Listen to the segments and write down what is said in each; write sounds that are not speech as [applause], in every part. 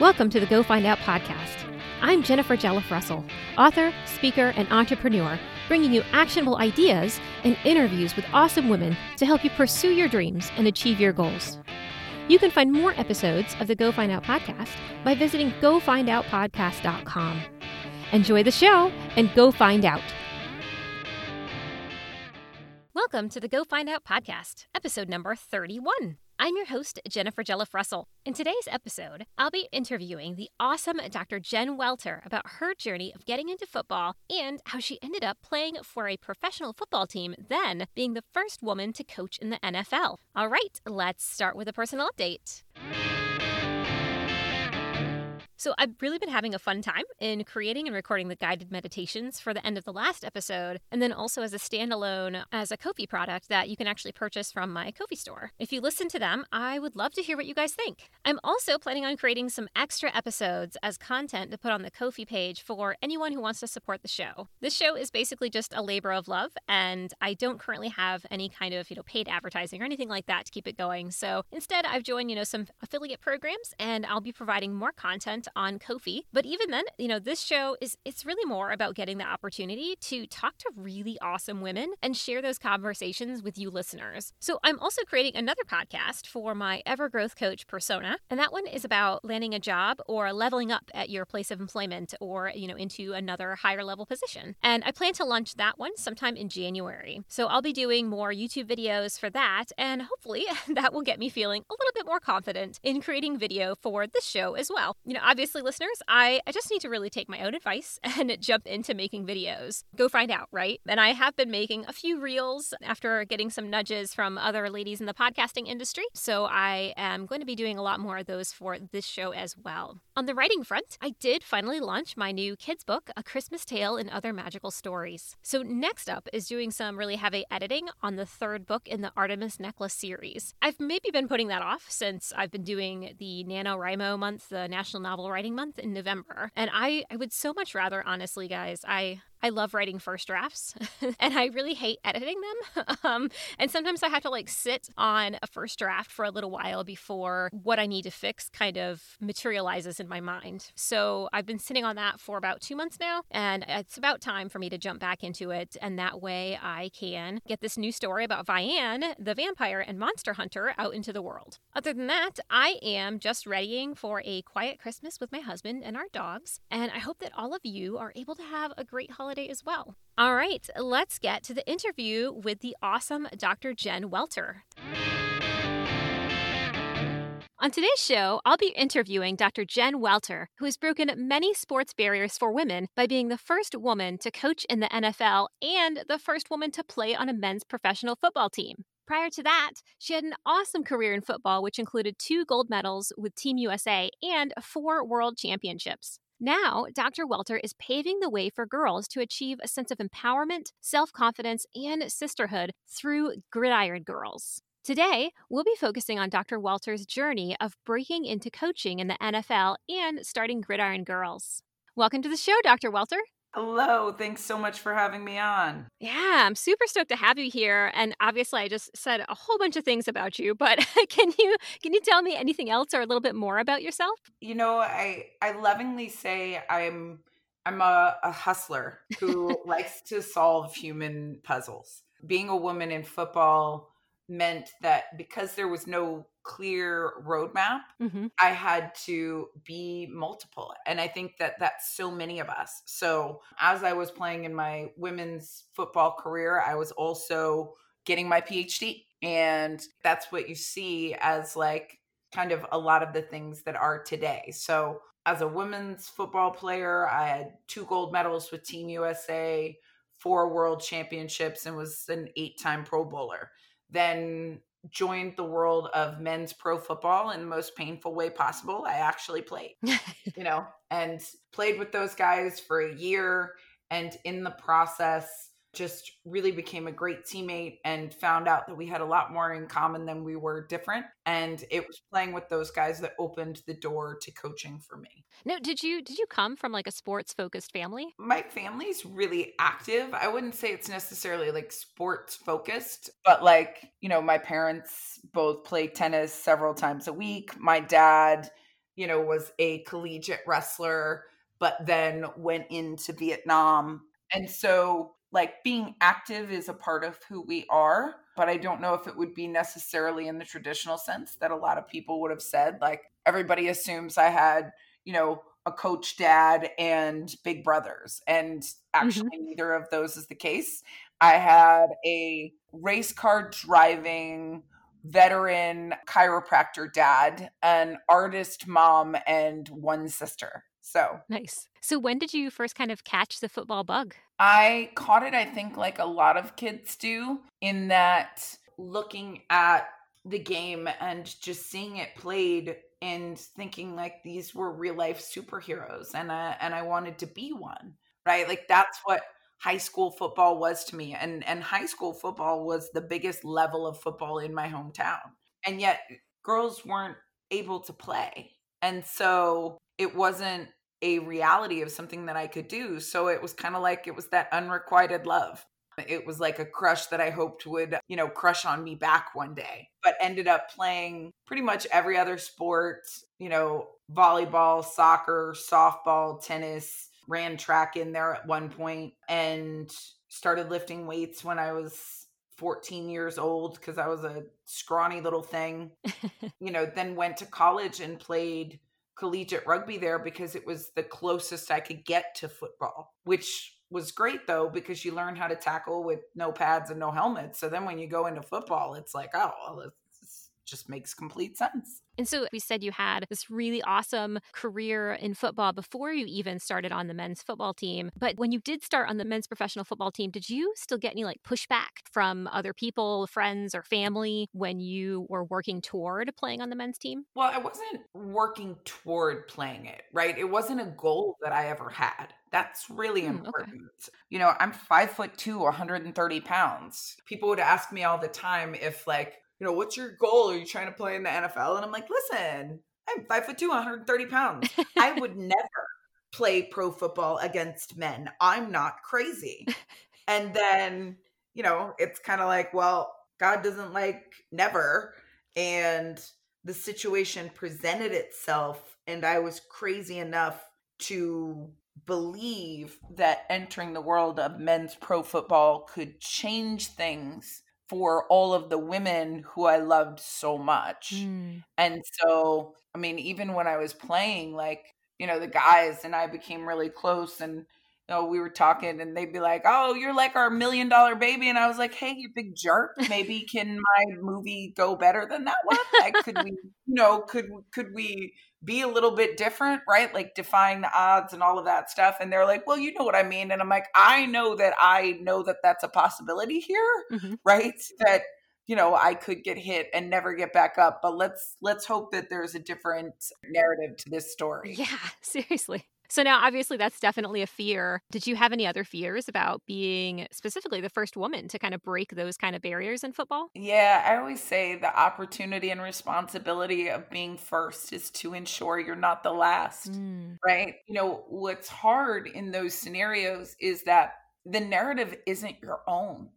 Welcome to the Go Find Out podcast. I'm Jennifer Jelliff Russell, author, speaker, and entrepreneur, bringing you actionable ideas and interviews with awesome women to help you pursue your dreams and achieve your goals. You can find more episodes of the Go Find Out podcast by visiting gofindoutpodcast.com. Enjoy the show and go find out. Welcome to the Go Find Out podcast, episode number 31. I'm your host, Jennifer Jelliff Russell. In today's episode, I'll be interviewing the awesome Dr. Jen Welter about her journey of getting into football and how she ended up playing for a professional football team, then being the first woman to coach in the NFL. All right, let's start with a personal update. So, I've really been having a fun time in creating and recording the guided meditations for the end of the last episode, and then also as a standalone as a Ko-fi product that you can actually purchase from my Ko-fi store. If you listen to them, I would love to hear what you guys think. I'm also planning on creating some extra episodes as content to put on the Ko-fi page for anyone who wants to support the show. This show is basically just a labor of love, and I don't currently have any kind of, you know, paid advertising or anything like that to keep it going. So instead, I've joined, you know, some affiliate programs, and I'll be providing more content on Ko-fi. But even then, you know, this show is it's really more about getting the opportunity to talk to really awesome women and share those conversations with you listeners. So I'm also creating another podcast for my Evergrowth Coach persona, and that one is about landing a job or leveling up at your place of employment or, you know, into another higher level position. And I plan to launch that one sometime in January. So I'll be doing more YouTube videos for that, and hopefully [laughs] that will get me feeling a little bit more confident in creating video for this show as well. You know, obviously listeners, I, I just need to really take my own advice [laughs] and jump into making videos. Go find out, right? And I have been making a few reels after getting some nudges from other ladies in the podcasting industry. So I am going to be doing a lot more of those for this show as well. On the writing front, I did finally launch my new kids book, A Christmas Tale and Other Magical Stories. So next up is doing some really heavy editing on the third book in the Artemis Necklace series. I've maybe been putting that off since I've been doing the NaNoWriMo month, the National Novel Writing Month in November. And I, I would so much rather, honestly, guys, I I love writing first drafts [laughs] and I really hate editing them. [laughs] um, and sometimes I have to like sit on a first draft for a little while before what I need to fix kind of materializes in my mind. So I've been sitting on that for about two months now, and it's about time for me to jump back into it. And that way I can get this new story about Vianne, the vampire and monster hunter, out into the world. Other than that, I am just readying for a quiet Christmas with my husband and our dogs. And I hope that all of you are able to have a great holiday holiday as well. All right, let's get to the interview with the awesome Dr. Jen Welter. On today's show, I'll be interviewing Dr. Jen Welter, who has broken many sports barriers for women by being the first woman to coach in the NFL and the first woman to play on a men's professional football team. Prior to that, she had an awesome career in football, which included two gold medals with Team USA and four world championships. Now, Dr. Welter is paving the way for girls to achieve a sense of empowerment, self confidence, and sisterhood through Gridiron Girls. Today, we'll be focusing on Dr. Welter's journey of breaking into coaching in the NFL and starting Gridiron Girls. Welcome to the show, Dr. Welter. Hello, thanks so much for having me on. Yeah, I'm super stoked to have you here. And obviously, I just said a whole bunch of things about you, but [laughs] can you can you tell me anything else or a little bit more about yourself? You know, I I lovingly say I'm I'm a, a hustler who [laughs] likes to solve human puzzles. Being a woman in football meant that because there was no clear roadmap, mm-hmm. I had to be multiple. And I think that that's so many of us. So as I was playing in my women's football career, I was also getting my PhD. And that's what you see as like kind of a lot of the things that are today. So as a women's football player, I had two gold medals with Team USA, four world championships, and was an eight time Pro Bowler then joined the world of men's pro football in the most painful way possible. I actually played, [laughs] you know, and played with those guys for a year. And in the process, just really became a great teammate and found out that we had a lot more in common than we were different. And it was playing with those guys that opened the door to coaching for me. Now did you did you come from like a sports focused family? My family's really active. I wouldn't say it's necessarily like sports focused but like you know my parents both play tennis several times a week. My dad you know, was a collegiate wrestler, but then went into Vietnam. And so, like, being active is a part of who we are, but I don't know if it would be necessarily in the traditional sense that a lot of people would have said. Like, everybody assumes I had, you know, a coach dad and big brothers. And actually, mm-hmm. neither of those is the case. I had a race car driving veteran chiropractor dad, an artist mom, and one sister. So nice. So, when did you first kind of catch the football bug? I caught it, I think, like a lot of kids do, in that looking at the game and just seeing it played and thinking like these were real life superheroes and I, and I wanted to be one right? Like that's what high school football was to me and and high school football was the biggest level of football in my hometown and yet girls weren't able to play and so it wasn't a reality of something that I could do so it was kind of like it was that unrequited love it was like a crush that I hoped would, you know, crush on me back one day, but ended up playing pretty much every other sport, you know, volleyball, soccer, softball, tennis, ran track in there at one point and started lifting weights when I was 14 years old because I was a scrawny little thing. [laughs] you know, then went to college and played collegiate rugby there because it was the closest I could get to football, which was great though because you learn how to tackle with no pads and no helmets. So then when you go into football, it's like, oh, well, just makes complete sense. And so we said you had this really awesome career in football before you even started on the men's football team. But when you did start on the men's professional football team, did you still get any like pushback from other people, friends, or family when you were working toward playing on the men's team? Well, I wasn't working toward playing it, right? It wasn't a goal that I ever had. That's really mm, important. Okay. You know, I'm five foot two, 130 pounds. People would ask me all the time if, like, you know, what's your goal? Are you trying to play in the NFL? And I'm like, listen, I'm five foot two, 130 pounds. [laughs] I would never play pro football against men. I'm not crazy. and then, you know, it's kind of like, well, God doesn't like never. And the situation presented itself, and I was crazy enough to believe that entering the world of men's pro football could change things for all of the women who I loved so much. Mm. And so, I mean, even when I was playing, like, you know, the guys and I became really close and know, we were talking and they'd be like, Oh, you're like our million dollar baby. And I was like, Hey, you big jerk. Maybe [laughs] can my movie go better than that one? Like, could we, you know, could, could we be a little bit different, right? Like defying the odds and all of that stuff. And they're like, well, you know what I mean. And I'm like, I know that I know that that's a possibility here, mm-hmm. right? That, you know, I could get hit and never get back up. But let's let's hope that there's a different narrative to this story. Yeah, [laughs] seriously. So now, obviously, that's definitely a fear. Did you have any other fears about being specifically the first woman to kind of break those kind of barriers in football? Yeah, I always say the opportunity and responsibility of being first is to ensure you're not the last, mm. right? You know, what's hard in those scenarios is that the narrative isn't your own,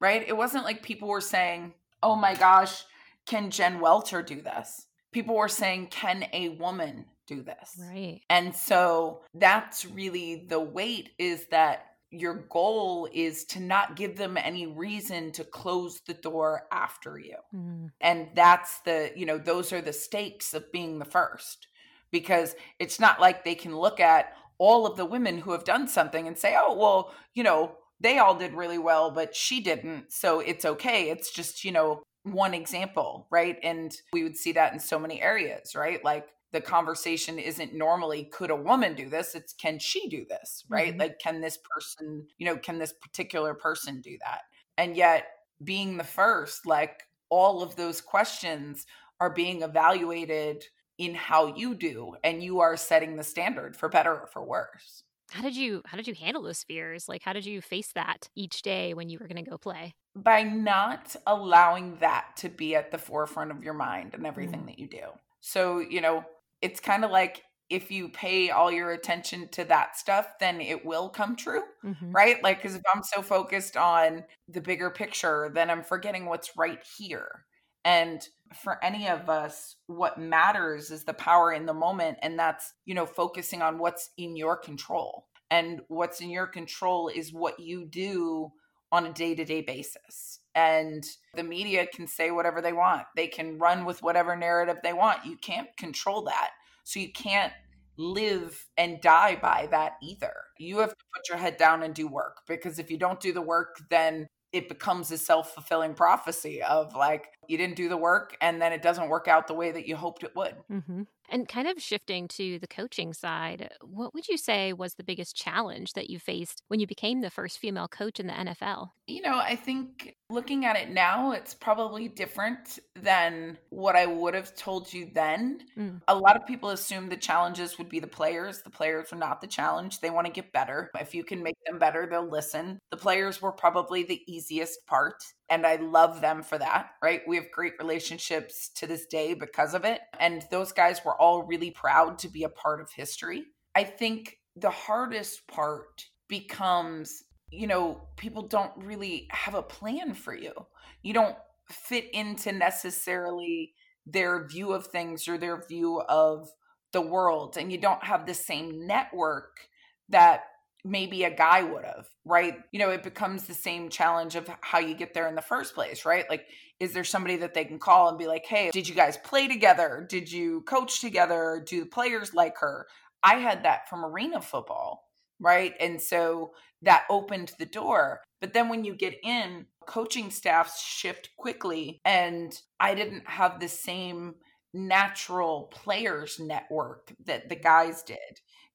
right? It wasn't like people were saying, oh my gosh, can Jen Welter do this? People were saying, can a woman do this. Right. And so that's really the weight is that your goal is to not give them any reason to close the door after you. Mm. And that's the, you know, those are the stakes of being the first because it's not like they can look at all of the women who have done something and say, oh, well, you know, they all did really well, but she didn't. So it's okay. It's just, you know, one example, right? And we would see that in so many areas, right? Like the conversation isn't normally could a woman do this? It's can she do this? Right? Mm-hmm. like can this person you know can this particular person do that? And yet being the first like all of those questions are being evaluated in how you do and you are setting the standard for better or for worse. How did you how did you handle those fears? Like how did you face that each day when you were going to go play? By not allowing that to be at the forefront of your mind and everything mm. that you do. So you know it's kind of like if you pay all your attention to that stuff, then it will come true, mm-hmm. right? Like, because if I'm so focused on the bigger picture, then I'm forgetting what's right here. And for any of us, what matters is the power in the moment. And that's, you know, focusing on what's in your control. And what's in your control is what you do on a day to day basis. And the media can say whatever they want, they can run with whatever narrative they want. You can't control that. So you can't live and die by that either. You have to put your head down and do work because if you don't do the work, then it becomes a self fulfilling prophecy of like, you didn't do the work and then it doesn't work out the way that you hoped it would. Mm-hmm. And kind of shifting to the coaching side, what would you say was the biggest challenge that you faced when you became the first female coach in the NFL? You know, I think looking at it now, it's probably different than what I would have told you then. Mm. A lot of people assume the challenges would be the players. The players are not the challenge. They want to get better. If you can make them better, they'll listen. The players were probably the easiest part and I love them for that, right? We have great relationships to this day because of it. And those guys were all really proud to be a part of history. I think the hardest part becomes, you know, people don't really have a plan for you. You don't fit into necessarily their view of things or their view of the world, and you don't have the same network that maybe a guy would have, right? You know, it becomes the same challenge of how you get there in the first place, right? Like, is there somebody that they can call and be like, hey, did you guys play together? Did you coach together? Do the players like her? I had that from arena football, right? And so that opened the door. But then when you get in, coaching staffs shift quickly. And I didn't have the same natural players network that the guys did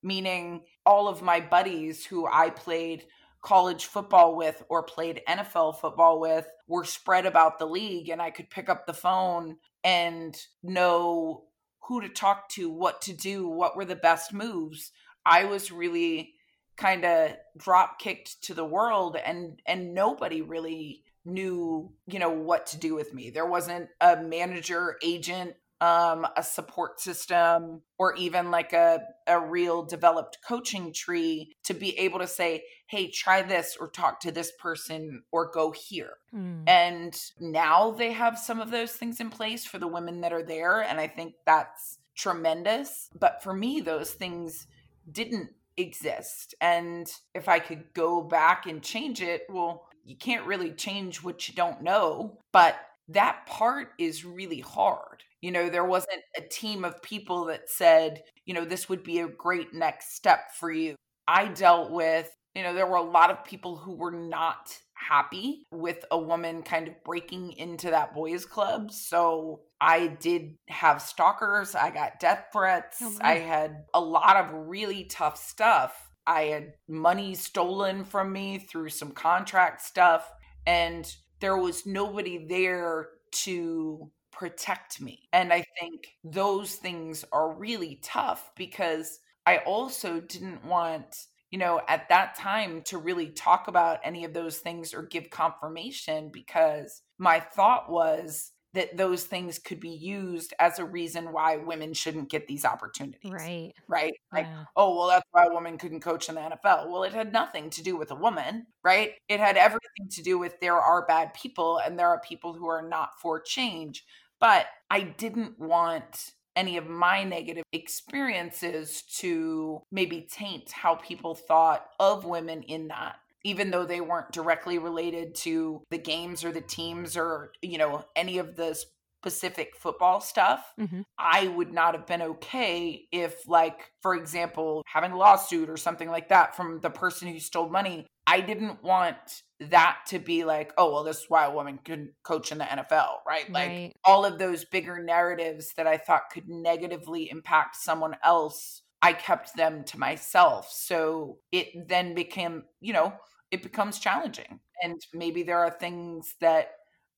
meaning all of my buddies who I played college football with or played NFL football with were spread about the league and I could pick up the phone and know who to talk to, what to do, what were the best moves. I was really kind of drop kicked to the world and and nobody really knew, you know, what to do with me. There wasn't a manager, agent, um, a support system, or even like a, a real developed coaching tree to be able to say, hey, try this or talk to this person or go here. Mm. And now they have some of those things in place for the women that are there. And I think that's tremendous. But for me, those things didn't exist. And if I could go back and change it, well, you can't really change what you don't know. But that part is really hard. You know, there wasn't a team of people that said, you know, this would be a great next step for you. I dealt with, you know, there were a lot of people who were not happy with a woman kind of breaking into that boys club. So I did have stalkers, I got death threats, oh I had a lot of really tough stuff. I had money stolen from me through some contract stuff and there was nobody there to protect me. And I think those things are really tough because I also didn't want, you know, at that time to really talk about any of those things or give confirmation because my thought was that those things could be used as a reason why women shouldn't get these opportunities. Right. Right. Like, yeah. oh, well, that's why a woman couldn't coach in the NFL. Well, it had nothing to do with a woman, right? It had everything to do with there are bad people and there are people who are not for change. But I didn't want any of my negative experiences to maybe taint how people thought of women in that even though they weren't directly related to the games or the teams or you know any of the specific football stuff mm-hmm. i would not have been okay if like for example having a lawsuit or something like that from the person who stole money i didn't want that to be like oh well this is why a woman can coach in the nfl right like right. all of those bigger narratives that i thought could negatively impact someone else I kept them to myself. So it then became, you know, it becomes challenging. And maybe there are things that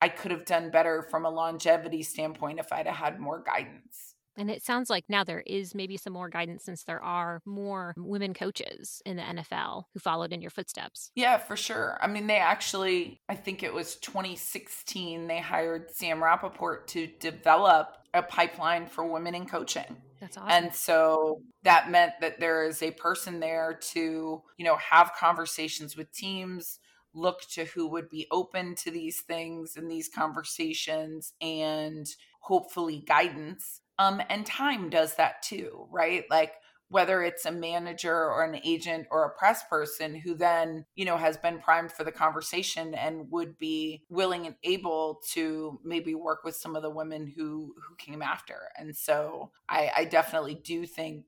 I could have done better from a longevity standpoint if I'd have had more guidance. And it sounds like now there is maybe some more guidance since there are more women coaches in the NFL who followed in your footsteps. Yeah, for sure. I mean, they actually, I think it was 2016, they hired Sam Rapoport to develop a pipeline for women in coaching. That's awesome. And so that meant that there is a person there to, you know, have conversations with teams, look to who would be open to these things and these conversations and hopefully guidance. Um, and time does that too, right? Like whether it's a manager or an agent or a press person who then, you know, has been primed for the conversation and would be willing and able to maybe work with some of the women who who came after. And so I, I definitely do think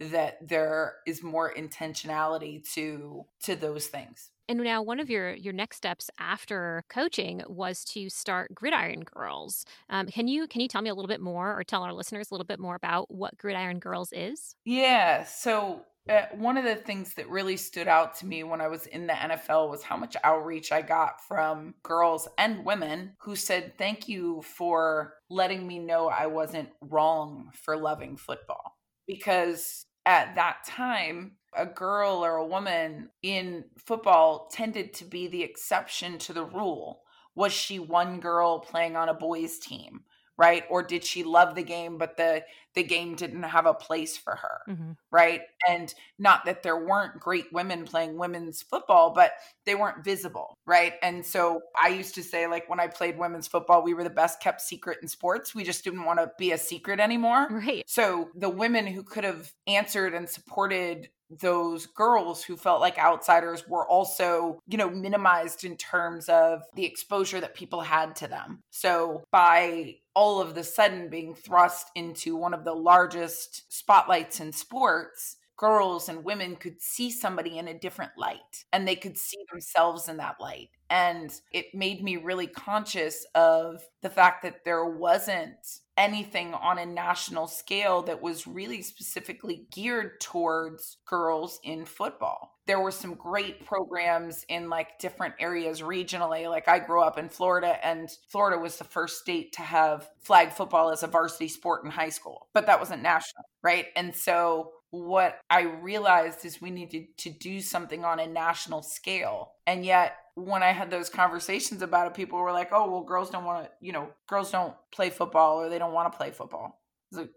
that there is more intentionality to to those things. And now one of your your next steps after coaching was to start Gridiron Girls. Um, can you can you tell me a little bit more, or tell our listeners a little bit more about what Gridiron Girls is? Yeah. So uh, one of the things that really stood out to me when I was in the NFL was how much outreach I got from girls and women who said, Thank you for letting me know I wasn't wrong for loving football. Because at that time, a girl or a woman in football tended to be the exception to the rule. Was she one girl playing on a boys' team? right or did she love the game but the the game didn't have a place for her mm-hmm. right? And not that there weren't great women playing women's football but they weren't visible right? And so i used to say like when i played women's football we were the best kept secret in sports. We just didn't want to be a secret anymore. Right. So the women who could have answered and supported those girls who felt like outsiders were also, you know, minimized in terms of the exposure that people had to them. So by all of the sudden being thrust into one of the largest spotlights in sports, girls and women could see somebody in a different light and they could see themselves in that light. And it made me really conscious of the fact that there wasn't anything on a national scale that was really specifically geared towards girls in football. There were some great programs in like different areas regionally. Like I grew up in Florida and Florida was the first state to have flag football as a varsity sport in high school, but that wasn't national, right? And so what I realized is we needed to do something on a national scale. And yet, when I had those conversations about it, people were like, oh, well, girls don't want to, you know, girls don't play football or they don't want to play football. It's like,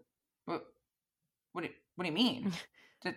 what, what, do, what do you mean? [laughs] that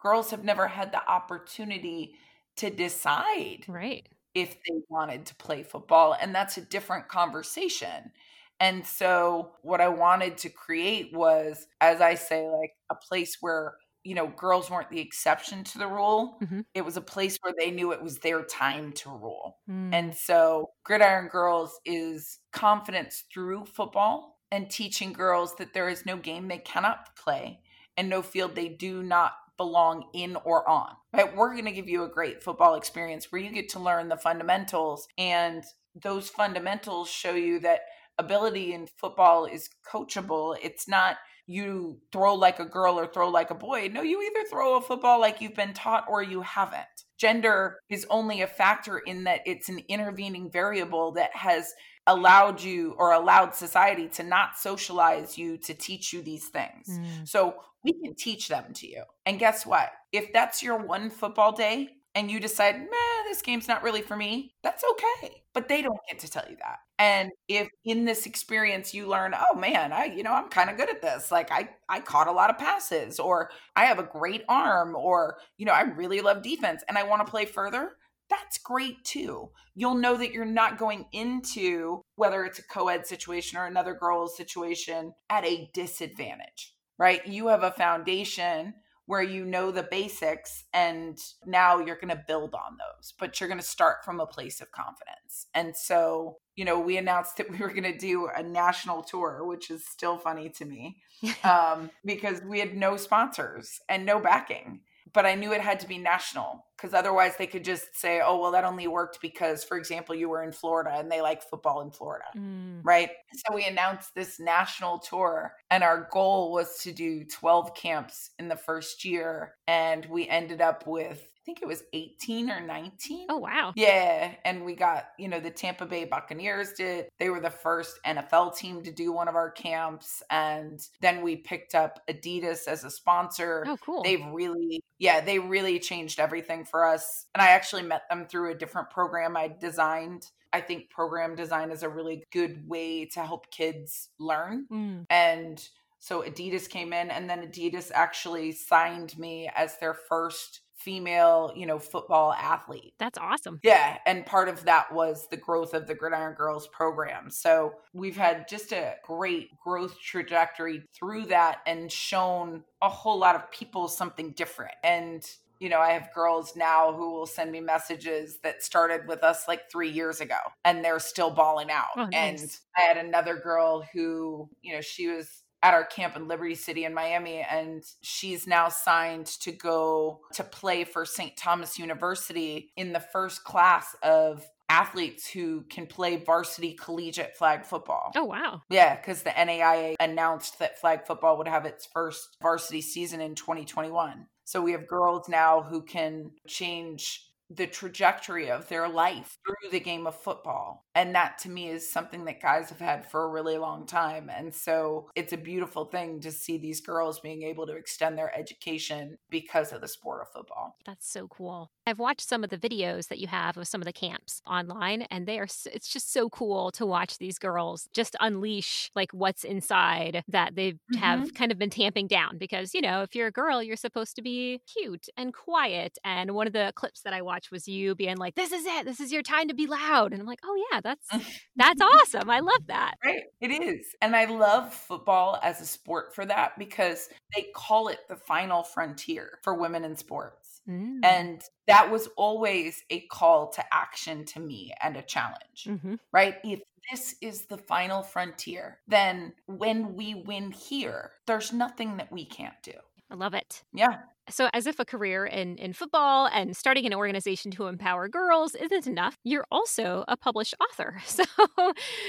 girls have never had the opportunity to decide right if they wanted to play football and that's a different conversation and so what I wanted to create was, as I say, like a place where, you know, girls weren't the exception to the rule. Mm-hmm. It was a place where they knew it was their time to rule. Mm. And so Gridiron Girls is confidence through football and teaching girls that there is no game they cannot play and no field they do not belong in or on. Right? We're going to give you a great football experience where you get to learn the fundamentals and those fundamentals show you that ability in football is coachable. It's not you throw like a girl or throw like a boy. No, you either throw a football like you've been taught or you haven't. Gender is only a factor in that it's an intervening variable that has allowed you or allowed society to not socialize you to teach you these things. Mm. So we can teach them to you. And guess what? If that's your one football day, and you decide, meh, this game's not really for me, that's okay. But they don't get to tell you that. And if in this experience you learn, oh man, I, you know, I'm kind of good at this. Like I, I caught a lot of passes, or I have a great arm, or, you know, I really love defense and I want to play further. That's great too. You'll know that you're not going into whether it's a co ed situation or another girl's situation at a disadvantage, right? You have a foundation where you know the basics and now you're going to build on those but you're going to start from a place of confidence. And so you know we announced that [laughs] we were going to do a national tour which is still funny to me [laughs] um, because we had no sponsors and no backing but I knew it had to be national because otherwise they could just say, oh, well, that only worked because, for example, you were in Florida and they like football in Florida. Mm. Right. So we announced this national tour, and our goal was to do 12 camps in the first year. And we ended up with think it was 18 or 19. Oh, wow. Yeah. And we got, you know, the Tampa Bay Buccaneers did. They were the first NFL team to do one of our camps. And then we picked up Adidas as a sponsor. Oh, cool. They've really, yeah, they really changed everything for us. And I actually met them through a different program I designed. I think program design is a really good way to help kids learn. Mm. And so Adidas came in, and then Adidas actually signed me as their first female, you know, football athlete. That's awesome. Yeah. And part of that was the growth of the Gridiron Girls program. So we've had just a great growth trajectory through that and shown a whole lot of people something different. And you know, I have girls now who will send me messages that started with us like three years ago and they're still balling out. Oh, nice. And I had another girl who, you know, she was at our camp in Liberty City in Miami, and she's now signed to go to play for St. Thomas University in the first class of athletes who can play varsity collegiate flag football. Oh, wow. Yeah, because the NAIA announced that flag football would have its first varsity season in 2021. So we have girls now who can change the trajectory of their life through the game of football. And that to me is something that guys have had for a really long time. And so it's a beautiful thing to see these girls being able to extend their education because of the sport of football. That's so cool. I've watched some of the videos that you have of some of the camps online and they are it's just so cool to watch these girls just unleash like what's inside that they mm-hmm. have kind of been tamping down because you know, if you're a girl, you're supposed to be cute and quiet and one of the clips that I watched was you being like, "This is it. This is your time to be loud." And I'm like, "Oh yeah, that's [laughs] that's awesome. I love that." Right. It is. And I love football as a sport for that because they call it the final frontier for women in sports. Mm. And that was always a call to action to me and a challenge, mm-hmm. right? If this is the final frontier, then when we win here, there's nothing that we can't do. I love it. Yeah. So, as if a career in, in football and starting an organization to empower girls isn't enough, you're also a published author. [laughs] So,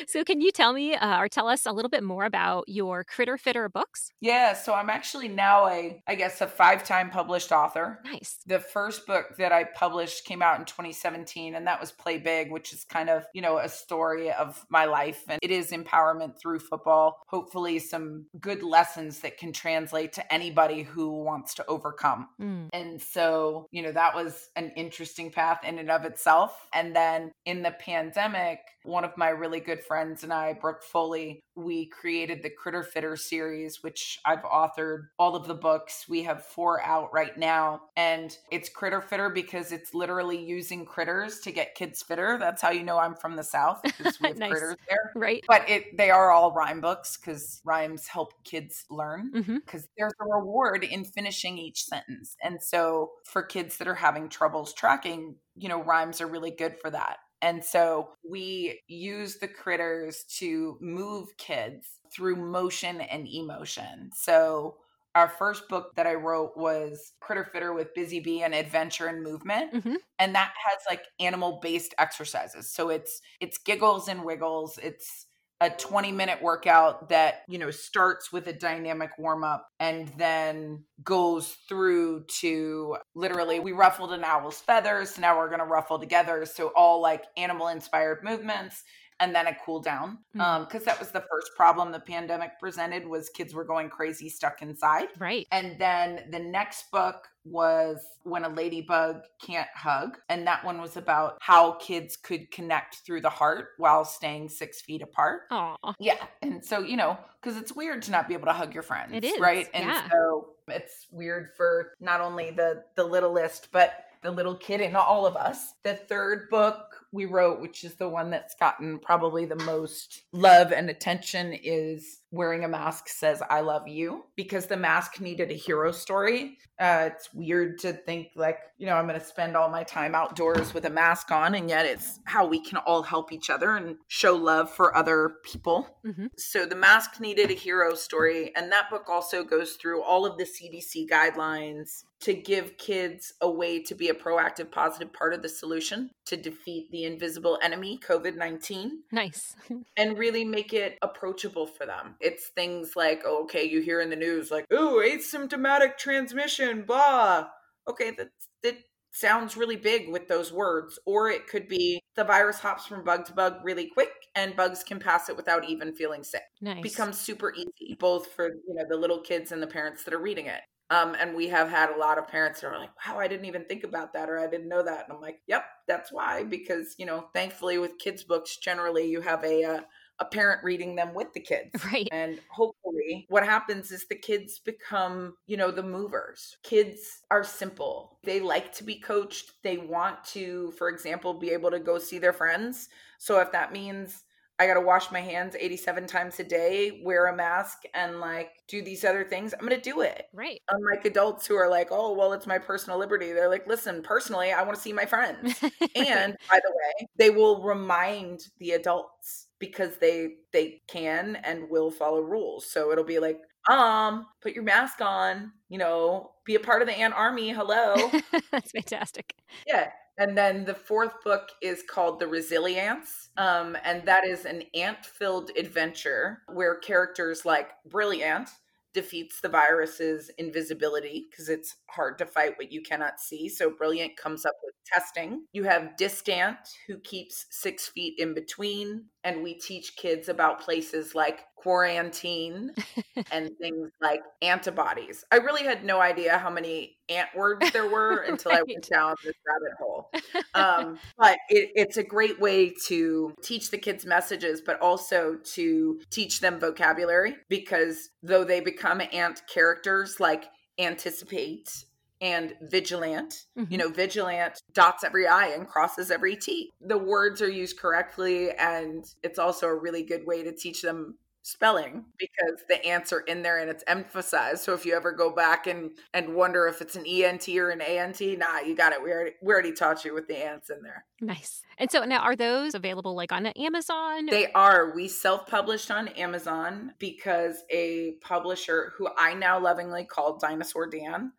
so can you tell me uh, or tell us a little bit more about your Critter Fitter books? Yeah, so I'm actually now a, I guess, a five time published author. Nice. The first book that I published came out in 2017, and that was Play Big, which is kind of, you know, a story of my life. And it is empowerment through football. Hopefully, some good lessons that can translate to anybody who wants to overcome come. Mm. And so, you know, that was an interesting path in and of itself. And then in the pandemic, one of my really good friends and I, Brooke Foley, we created the Critter Fitter series, which I've authored all of the books. We have four out right now. And it's Critter Fitter because it's literally using critters to get kids fitter. That's how you know I'm from the South because we [laughs] have nice. critters there. Right. But it they are all rhyme books because rhymes help kids learn because mm-hmm. there's a reward in finishing each sentence. And so for kids that are having troubles tracking, you know, rhymes are really good for that. And so we use the critters to move kids through motion and emotion. So our first book that I wrote was Critter Fitter with Bizzy Bee and Adventure and Movement. Mm-hmm. And that has like animal based exercises. So it's it's giggles and wiggles. It's a 20 minute workout that you know starts with a dynamic warm up and then goes through to literally we ruffled an owl's feathers now we're going to ruffle together. So all like animal inspired movements and then a cool down because mm-hmm. um, that was the first problem the pandemic presented was kids were going crazy stuck inside right and then the next book was when a ladybug can't hug and that one was about how kids could connect through the heart while staying six feet apart Aww. yeah and so you know because it's weird to not be able to hug your friends it is right and yeah. so it's weird for not only the the littlest but the little kid in all of us the third book we wrote, which is the one that's gotten probably the most love and attention, is Wearing a Mask Says I Love You, because the mask needed a hero story. Uh, it's weird to think, like, you know, I'm going to spend all my time outdoors with a mask on, and yet it's how we can all help each other and show love for other people. Mm-hmm. So the mask needed a hero story. And that book also goes through all of the CDC guidelines to give kids a way to be a proactive, positive part of the solution to defeat the invisible enemy, COVID 19. Nice. [laughs] and really make it approachable for them. It's things like, oh, okay, you hear in the news, like, oh, asymptomatic transmission, blah. Okay, that, that sounds really big with those words. Or it could be the virus hops from bug to bug really quick and bugs can pass it without even feeling sick. Nice. Becomes super easy, both for you know the little kids and the parents that are reading it. Um, and we have had a lot of parents that are like, wow, I didn't even think about that or I didn't know that. And I'm like, yep, that's why. Because, you know, thankfully with kids' books, generally you have a, uh, a parent reading them with the kids. [laughs] Right. And hopefully, what happens is the kids become, you know, the movers. Kids are simple. They like to be coached. They want to, for example, be able to go see their friends. So if that means I got to wash my hands 87 times a day, wear a mask, and like do these other things, I'm going to do it. Right. Unlike adults who are like, oh, well, it's my personal liberty. They're like, listen, personally, I want to see my friends. [laughs] and by the way, they will remind the adults because they they can and will follow rules. So it'll be like, um, put your mask on, you know, be a part of the ant army. Hello. [laughs] That's fantastic. Yeah. And then the fourth book is called The Resili-ANTS. Um, and that is an ant filled adventure where characters like Brilliant defeats the virus's invisibility because it's hard to fight what you cannot see. So Brilliant comes up with testing. You have Distant, who keeps six feet in between. And we teach kids about places like quarantine and [laughs] things like antibodies. I really had no idea how many ant words there were [laughs] until. I went down this rabbit hole. Um, [laughs] but it, it's a great way to teach the kids messages, but also to teach them vocabulary because though they become ant characters like anticipate and vigilant. Mm-hmm. You know, vigilant dots every I and crosses every T. The words are used correctly, and it's also a really good way to teach them spelling because the ants are in there and it's emphasized. So if you ever go back and and wonder if it's an ENT or an ANT, nah, you got it. We already we already taught you with the ants in there. Nice. And so now are those available like on Amazon? They are. We self-published on Amazon because a publisher who I now lovingly call Dinosaur Dan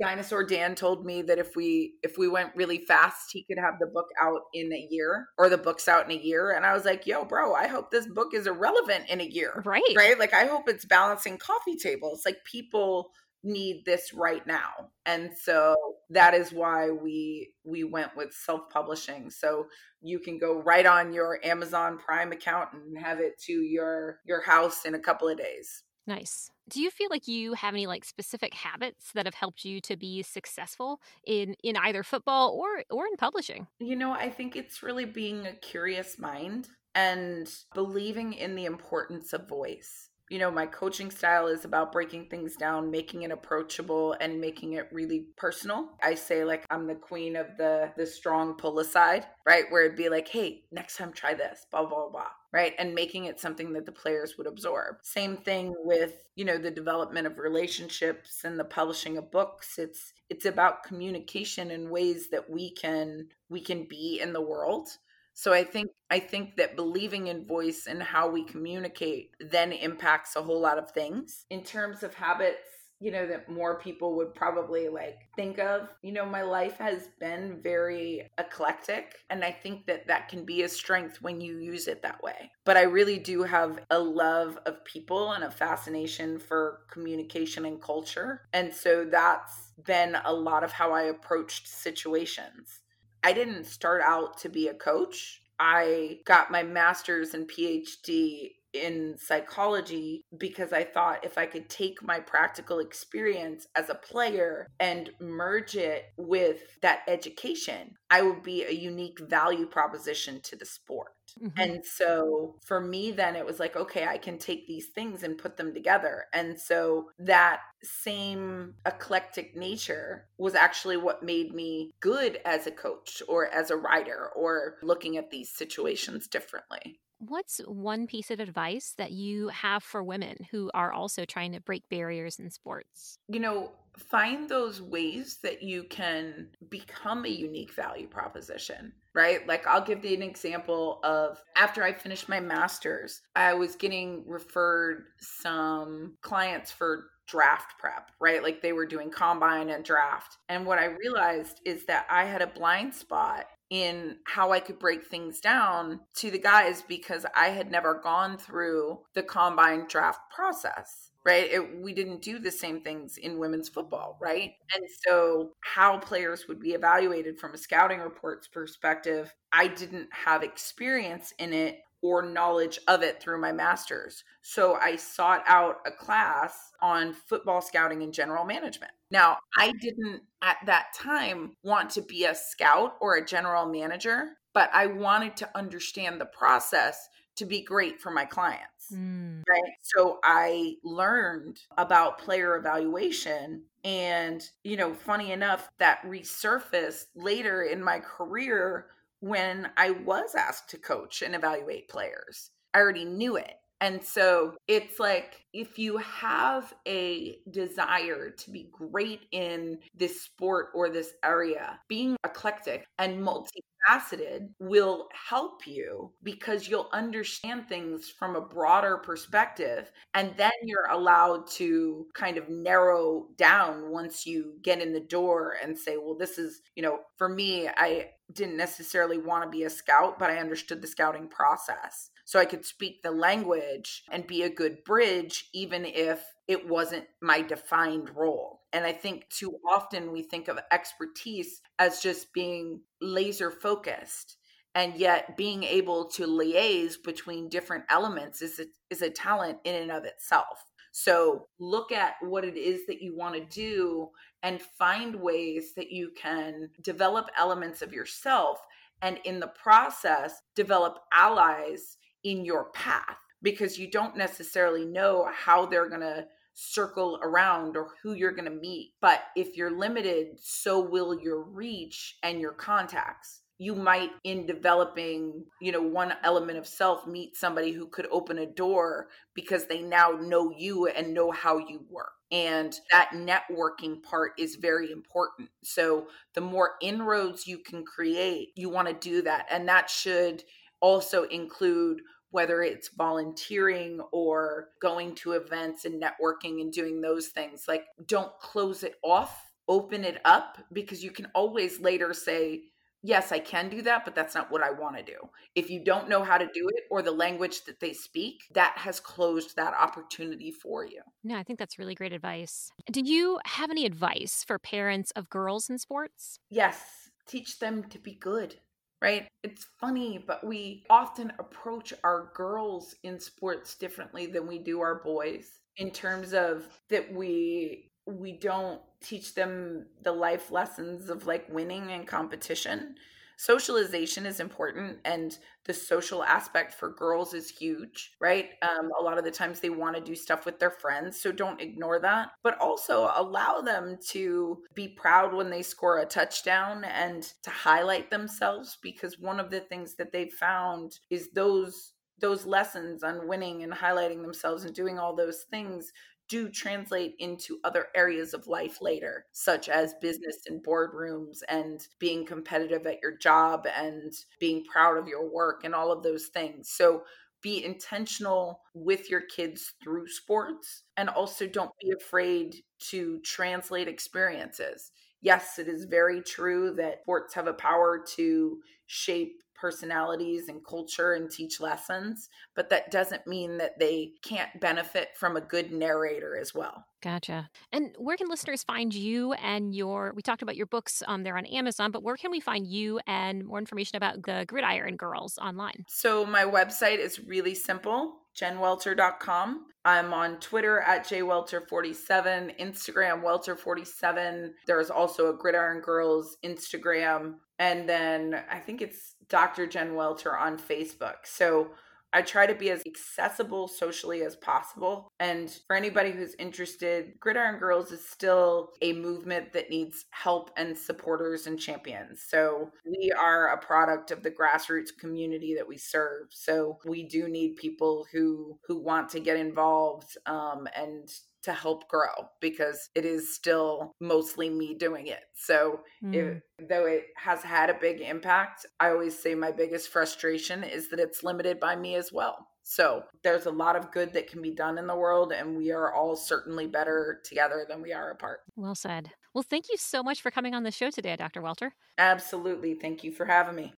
Dinosaur Dan told me that if we if we went really fast, he could have the book out in a year or the book's out in a year. And I was like, "Yo, bro, I hope this book is irrelevant in a year." Right. Right? Like I hope it's balancing coffee tables. Like people need this right now. And so that is why we we went with self-publishing. So you can go right on your Amazon Prime account and have it to your your house in a couple of days. Nice. Do you feel like you have any like specific habits that have helped you to be successful in in either football or or in publishing? You know, I think it's really being a curious mind and believing in the importance of voice you know, my coaching style is about breaking things down, making it approachable and making it really personal. I say like I'm the queen of the the strong pull aside, right? Where it'd be like, hey, next time try this, blah, blah, blah. Right. And making it something that the players would absorb. Same thing with, you know, the development of relationships and the publishing of books. It's it's about communication in ways that we can we can be in the world so I think I think that believing in voice and how we communicate then impacts a whole lot of things. In terms of habits, you know that more people would probably like think of you know my life has been very eclectic and i think that that can be a strength when you use it that way but i really do have a love of people and a fascination for communication and culture and so that's been a lot of how i approached situations I didn't start out to be a coach. I got my master's and PhD in psychology because I thought if I could take my practical experience as a player and merge it with that education, I would be a unique value proposition to the sport. Mm-hmm. And so for me, then it was like, okay, I can take these things and put them together. And so that same eclectic nature was actually what made me good as a coach or as a writer or looking at these situations differently. What's one piece of advice that you have for women who are also trying to break barriers in sports? You know, find those ways that you can become a unique value proposition, right? Like, I'll give you an example of after I finished my master's, I was getting referred some clients for draft prep, right? Like they were doing combine and draft. And what I realized is that I had a blind spot in how I could break things down to the guys because I had never gone through the combine draft process right? It, we didn't do the same things in women's football, right? And so, how players would be evaluated from a scouting reports perspective, I didn't have experience in it or knowledge of it through my master's. So I sought out a class on football scouting and general management. Now, I didn't at that time want to be a scout or a general manager, but I wanted to understand the process to be great for my clients. Mm. Right. So I learned about player evaluation. And, you know, funny enough, that resurfaced later in my career when I was asked to coach and evaluate players. I already knew it. And so it's like if you have a desire to be great in this sport or this area, being eclectic and multifaceted will help you because you'll understand things from a broader perspective. And then you're allowed to kind of narrow down once you get in the door and say, well, this is, you know, for me, I didn't necessarily want to be a scout, but I understood the scouting process so I could speak the language and be a good bridge, even if it wasn't my defined role. And I think too often we think of expertise as just being laser focused. And yet, being able to liaise between different elements is a, is a talent in and of itself. So, look at what it is that you want to do and find ways that you can develop elements of yourself and in the process develop allies in your path because you don't necessarily know how they're going to circle around or who you're going to meet. But if you're limited, so will your reach and your contacts. You might, in developing, you know, one element of self, meet somebody who could open a door because they now know you and know how you work. And that networking part is very important. So, the more inroads you can create, you want to do that. And that should also include whether it's volunteering or going to events and networking and doing those things. Like, don't close it off, open it up, because you can always later say, Yes, I can do that, but that's not what I want to do. If you don't know how to do it or the language that they speak, that has closed that opportunity for you. No, I think that's really great advice. Do you have any advice for parents of girls in sports? Yes, teach them to be good right? It's funny, but we often approach our girls in sports differently than we do our boys in terms of that we we don't teach them the life lessons of like winning and competition socialization is important and the social aspect for girls is huge right? Um, a lot of the times they want to do stuff with their friends so don't ignore that. But also allow them to be proud when they score a touchdown and to highlight themselves because one of the things that they've found is those those lessons on winning and highlighting themselves and doing all those things do translate into other areas of life later, such as business and boardrooms and being competitive at your job and being proud of your work and all of those things. So be intentional with your kids through sports and also don't be afraid to translate experiences. Yes, it is very true that sports have a power to shape personalities and culture and teach lessons, but that doesn't mean that they can't benefit from a good narrator as well. Gotcha. And where can listeners find you and your? We talked about your books. Um, they're on Amazon, but where can we find you and more information about the Gridiron Girls online? So my website is really simple jenwelter.com. I'm on Twitter at jwelter47, Instagram welter47. There's also a Gridiron Girls Instagram. And then I think it's Dr. Jen Welter on Facebook. So I try to be as accessible socially as possible. And for anybody who's interested, Gridiron Girls is still a movement that needs help and supporters and champions. So we are a product of the grassroots community that we serve. So we do need people who who want to get involved um, and to help grow because it is still mostly me doing it. So, mm. if, though it has had a big impact, I always say my biggest frustration is that it's limited by me as well. So, there's a lot of good that can be done in the world, and we are all certainly better together than we are apart. Well said. Well, thank you so much for coming on the show today, Dr. Welter. Absolutely. Thank you for having me.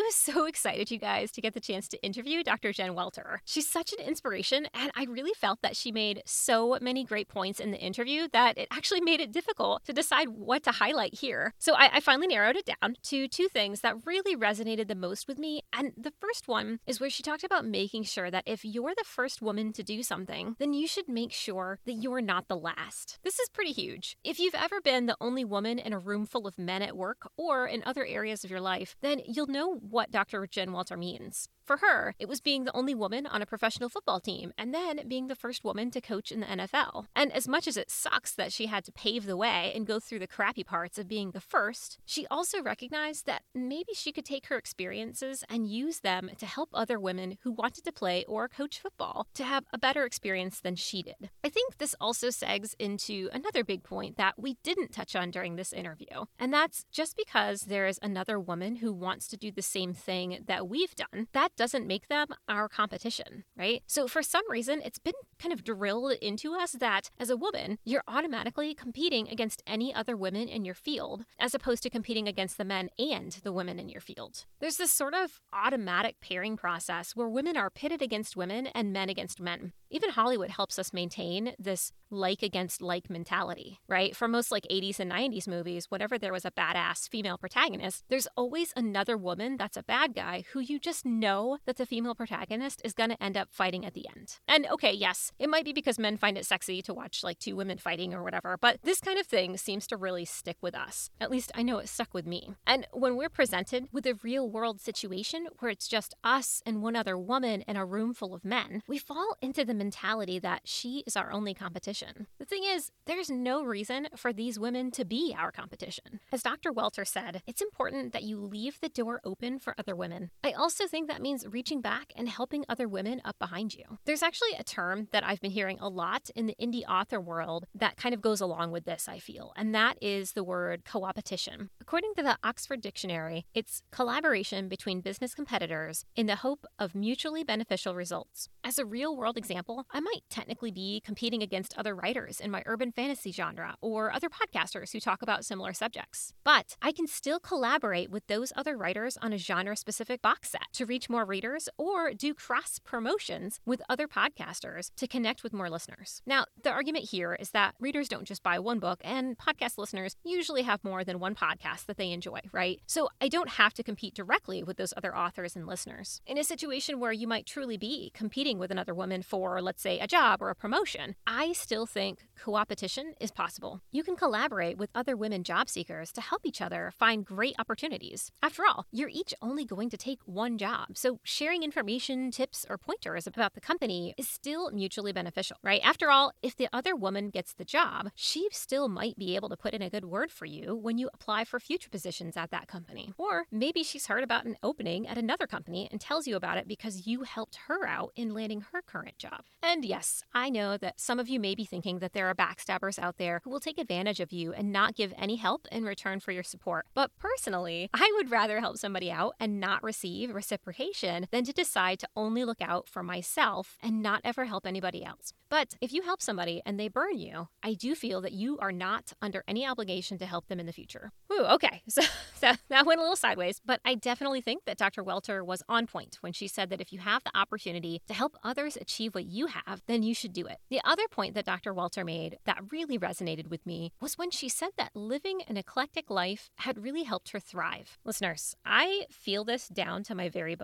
I was so excited, you guys, to get the chance to interview Dr. Jen Welter. She's such an inspiration, and I really felt that she made so many great points in the interview that it actually made it difficult to decide what to highlight here. So I, I finally narrowed it down to two things that really resonated the most with me. And the first one is where she talked about making sure that if you're the first woman to do something, then you should make sure that you're not the last. This is pretty huge. If you've ever been the only woman in a room full of men at work or in other areas of your life, then you'll know what Dr. Jen Welter means. For her, it was being the only woman on a professional football team and then being the first woman to coach in the NFL. And as much as it sucks that she had to pave the way and go through the crappy parts of being the first, she also recognized that maybe she could take her experiences and use them to help other women who wanted to play or coach football to have a better experience than she did. I think this also segs into another big point that we didn't touch on during this interview, and that's just because there is another woman who wants to do the same thing that we've done, that doesn't make them our competition, right? So for some reason, it's been kind of drilled into us that as a woman, you're automatically competing against any other women in your field, as opposed to competing against the men and the women in your field. There's this sort of automatic pairing process where women are pitted against women and men against men. Even Hollywood helps us maintain this like against like mentality, right? For most like 80s and 90s movies, whenever there was a badass female protagonist, there's always another woman that's a bad guy who you just know that the female protagonist is going to end up fighting at the end. And okay, yes, it might be because men find it sexy to watch like two women fighting or whatever, but this kind of thing seems to really stick with us. At least I know it stuck with me. And when we're presented with a real world situation where it's just us and one other woman in a room full of men, we fall into the mentality that she is our only competition. The thing is, there's no reason for these women to be our competition. As Dr. Welter said, it's important that you leave the door open for other women. I also think that means reaching back and helping other women up behind you. There's actually a term that I've been hearing a lot in the indie author world that kind of goes along with this, I feel, and that is the word co-opetition. According to the Oxford Dictionary, it's collaboration between business competitors in the hope of mutually beneficial results. As a real world example, example, I might technically be competing against other writers in my urban fantasy genre or other podcasters who talk about similar subjects. But I can still collaborate with those other writers on a genre specific box set to reach more readers or do cross promotions with other podcasters to connect with more listeners. Now, the argument here is that readers don't just buy one book, and podcast listeners usually have more than one podcast that they enjoy, right? So I don't have to compete directly with those other authors and listeners. In a situation where you might truly be competing with another woman for let's say, a job or a promotion, I still think co-opetition is possible. You can collaborate with other women job seekers to help each other find great opportunities. After all, you're each only going to take one job, so sharing information, tips, or pointers about the company is still mutually beneficial, right? After all, if the other woman gets the job, she still might be able to put in a good word for you when you apply for future positions at that company. Or maybe she's heard about an opening at another company and tells you about it because you helped her out in landing her current job. And yes, I know that some of you may be thinking that there are backstabbers out there who will take advantage of you and not give any help in return for your support. But personally, I would rather help somebody out and not receive reciprocation than to decide to only look out for myself and not ever help anybody else. But if you help somebody and they burn you, I do feel that you are not under any obligation to help them in the future. Ooh, okay. [laughs] So, so that went a little sideways, but I definitely think that Dr. Welter was on point when she said that if you have the opportunity to help others achieve what you have, then you should do it. The other point that Dr. Welter made that really resonated with me was when she said that living an eclectic life had really helped her thrive. Listeners, I feel this down to my very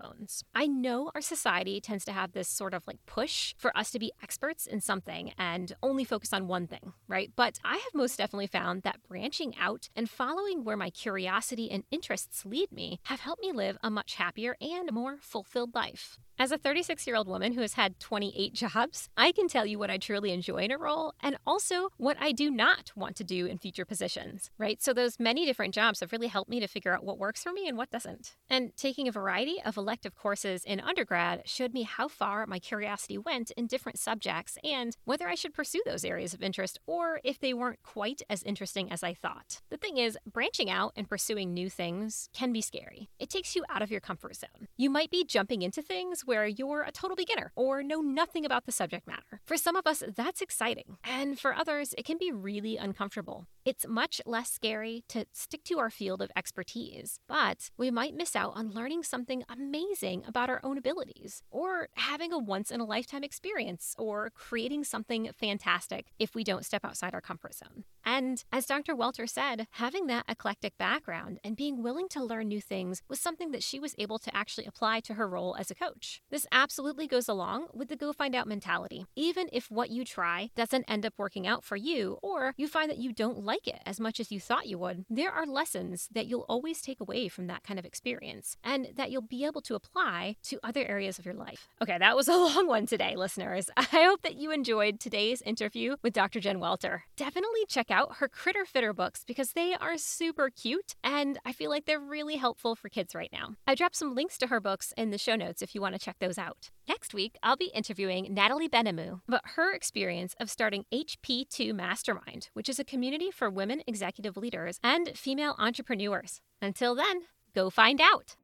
I know our society tends to have this sort of like push for us to be experts in something and only focus on one thing, right? But I have most definitely found that branching out and following where my curiosity and interests lead me have helped me live a much happier and more fulfilled life. As a 36 year old woman who has had 28 jobs, I can tell you what I truly enjoy in a role and also what I do not want to do in future positions, right? So, those many different jobs have really helped me to figure out what works for me and what doesn't. And taking a variety of elective courses in undergrad showed me how far my curiosity went in different subjects and whether I should pursue those areas of interest or if they weren't quite as interesting as I thought. The thing is, branching out and pursuing new things can be scary. It takes you out of your comfort zone. You might be jumping into things where you're a total beginner or know nothing about the subject matter. For some of us, that's exciting, and for others, it can be really uncomfortable. It's much less scary to stick to our field of expertise, but we might miss out on learning something amazing about our own abilities, or having a once in a lifetime experience, or creating something fantastic if we don't step outside our comfort zone. And as Dr. Welter said, having that eclectic background and being willing to learn new things was something that she was able to actually apply to her role as a coach. This absolutely goes along with the go find out mentality. Even if what you try doesn't end up working out for you, or you find that you don't like it as much as you thought you would, there are lessons that you'll always take away from that kind of experience and that you'll be able to apply to other areas of your life. Okay, that was a [laughs] long one today, listeners. [laughs] I hope that you enjoyed today's interview with Dr. Jen Welter. Definitely check out her Critter Fitter books because they are super cute and I feel like they're really helpful for kids right now. I dropped some links to her books in the show notes if you want to check those out. Next week, I'll be interviewing Natalie Benamou about her experience of starting HP2 Mastermind, which is a community for women executive leaders and female entrepreneurs. Until then, go find out.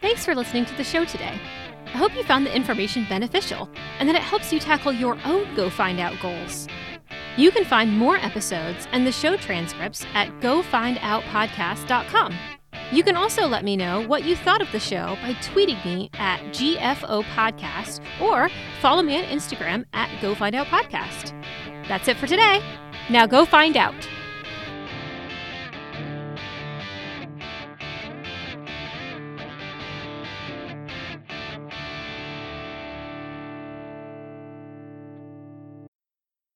Thanks for listening to the show today. I hope you found the information beneficial and that it helps you tackle your own Go Find Out goals. You can find more episodes and the show transcripts at gofindoutpodcast.com. You can also let me know what you thought of the show by tweeting me at GFO Podcast or follow me on Instagram at Go Find Out Podcast. That's it for today. Now go find out.